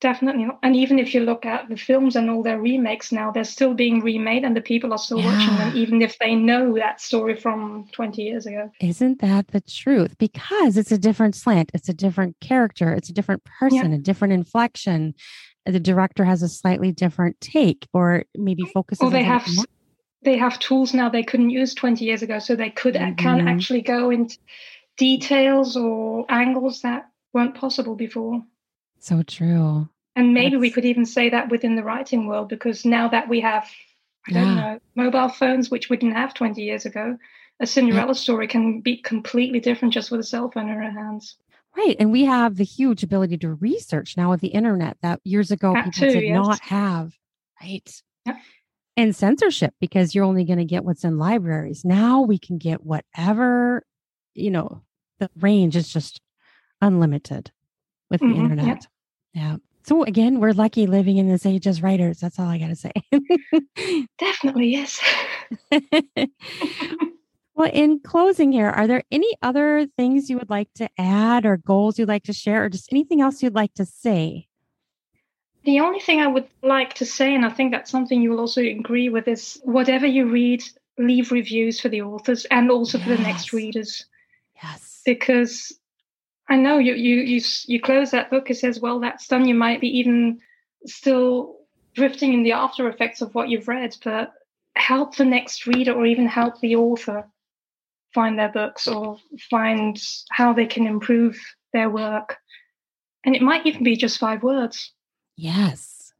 Definitely. not. And even if you look at the films and all their remakes now, they're still being remade and the people are still watching them, even if they know that story from 20 years ago. Isn't that the truth? Because it's a different slant, it's a different character, it's a different person, a different inflection. The director has a slightly different take, or maybe focuses. Or they have more- they have tools now they couldn't use 20 years ago, so they could can Mhm. actually go into details or angles that weren't possible before. So true. And maybe we could even say that within the writing world, because now that we have, I don't know, mobile phones, which we didn't have 20 years ago, a Cinderella story can be completely different just with a cell phone in our hands. Right. And we have the huge ability to research now with the internet that years ago That people too, did yes. not have. Right. Yeah. And censorship because you're only going to get what's in libraries. Now we can get whatever, you know, the range is just unlimited with the Mhm, yeah. internet. Yeah. So again, we're lucky living in this age as writers. That's all I got to say. Definitely, yes. well, in closing here, are there any other things you would like to add or goals you'd like to share or just anything else you'd like to say? The only thing I would like to say, and I think that's something you will also agree with, is whatever you read, leave reviews for the authors and also for the next readers. Yes. because I know you you you you close that book. It says, "Well, that's done." You might be even still drifting in the after effects of what you've read, but help the next reader, or even help the author find their books or find how they can improve their work. And it might even be just five words. Yes.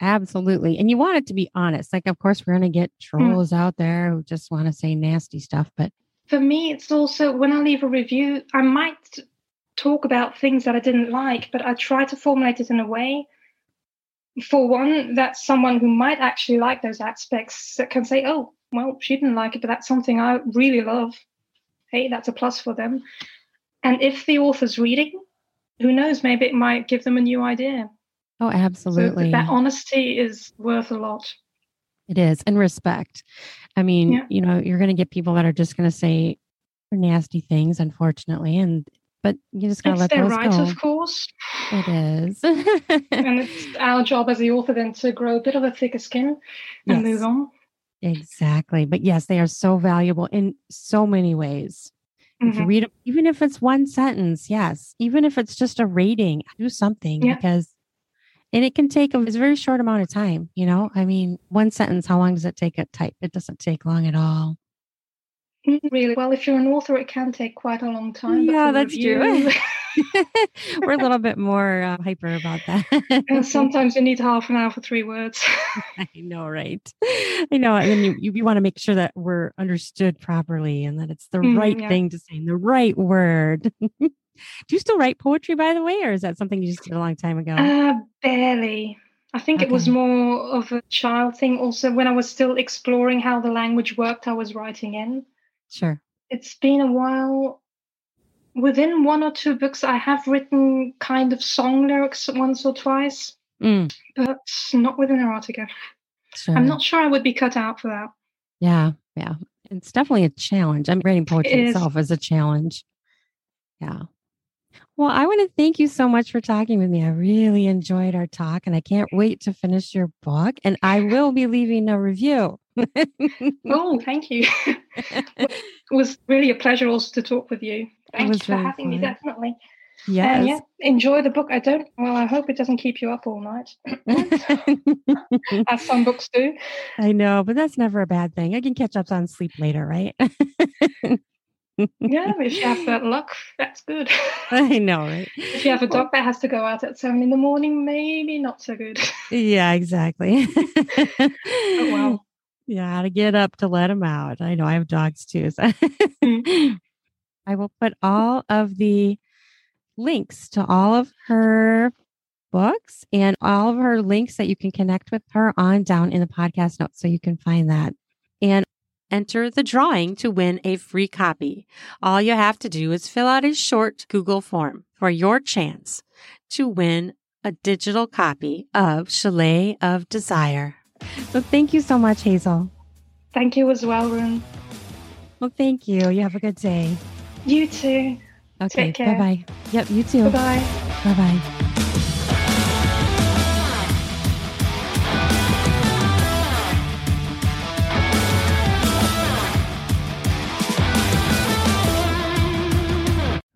Absolutely. And you want it to be honest. Like, of course, we're going to get hmm. trolls out there who just want to say nasty stuff, but For me, it's also when I leave a review, I might talk about things that I didn't like, but I try to formulate it in a way, for one, that someone who might actually like those aspects that can say, oh, well, she didn't like it, but that's something I really love. Hey, that's a plus for them. And if the author's reading, who knows, maybe it might give them a new idea. oh, So absolutely. that honesty is worth a lot. It is. And respect. I mean, Yeah. you know, you're going to get people that are just going to say nasty things, unfortunately. And, but you just got to let their those right, go. of course. It is. and it's our job as the author then to grow a bit of a thicker skin and Yes. move on. exactly. But yes, they are so valuable in so many ways. If you Mhm. read, even if it's one sentence, yes, even if it's just a rating, do something Yeah. because, and it can take a, very short amount of time. You know, I mean, one sentence, how long does it take to type? It doesn't take long at all. Really well, if you're an author, it can take quite a long time. Yeah, that's true. We're a little bit more uh, hyper about that and sometimes you need half an hour for three words. I know, right? I know. And then you, you, you want to make sure that we're understood properly and that it's the Mhm, right yeah. thing to say, and the right word. Do you still write poetry, by the way, or is that something you just did a long time ago? uh, barely. I think it was more of a child thing. Also, when I was still exploring how the language worked, I was writing in. sure. It's been a while. Within one or two books, I have written kind of song lyrics once or twice, Mm, but not within erotica. sure. I'm not sure I would be cut out for that. Yeah, yeah. It's definitely a challenge. I'm writing poetry It is. itself as a challenge. Yeah. Well, I want to thank you so much for talking with me. I really enjoyed our talk and I can't wait to finish your book. And I will be leaving a review. Oh, thank you. it was really a pleasure also to talk with you. Thank you for really having me, definitely. yes. And yeah, enjoy the book. I don't, well, I hope it doesn't keep you up all night, as some books do. I know, but that's never a bad thing. I can catch up on sleep later, right? Yeah, if you have that luck, that's good. I know, right? if you have a dog that has to go out at seven in the morning, maybe not so good. Yeah, exactly. Oh, wow. Yeah, to get up to let them out. I know I have dogs too. So. Mm. I will put all of the links to all of her books and all of her links that you can connect with her on down in the podcast notes so you can find that. And enter the drawing to win a free copy. All you have to do is fill out a short Google form for your chance to win a digital copy of Chalet of Desire. So thank you so much, Hazel. Thank you as well, Rune. Well, thank you. You have a good day. You too. Okay. Bye bye. Yep. You too. Bye bye. Bye bye.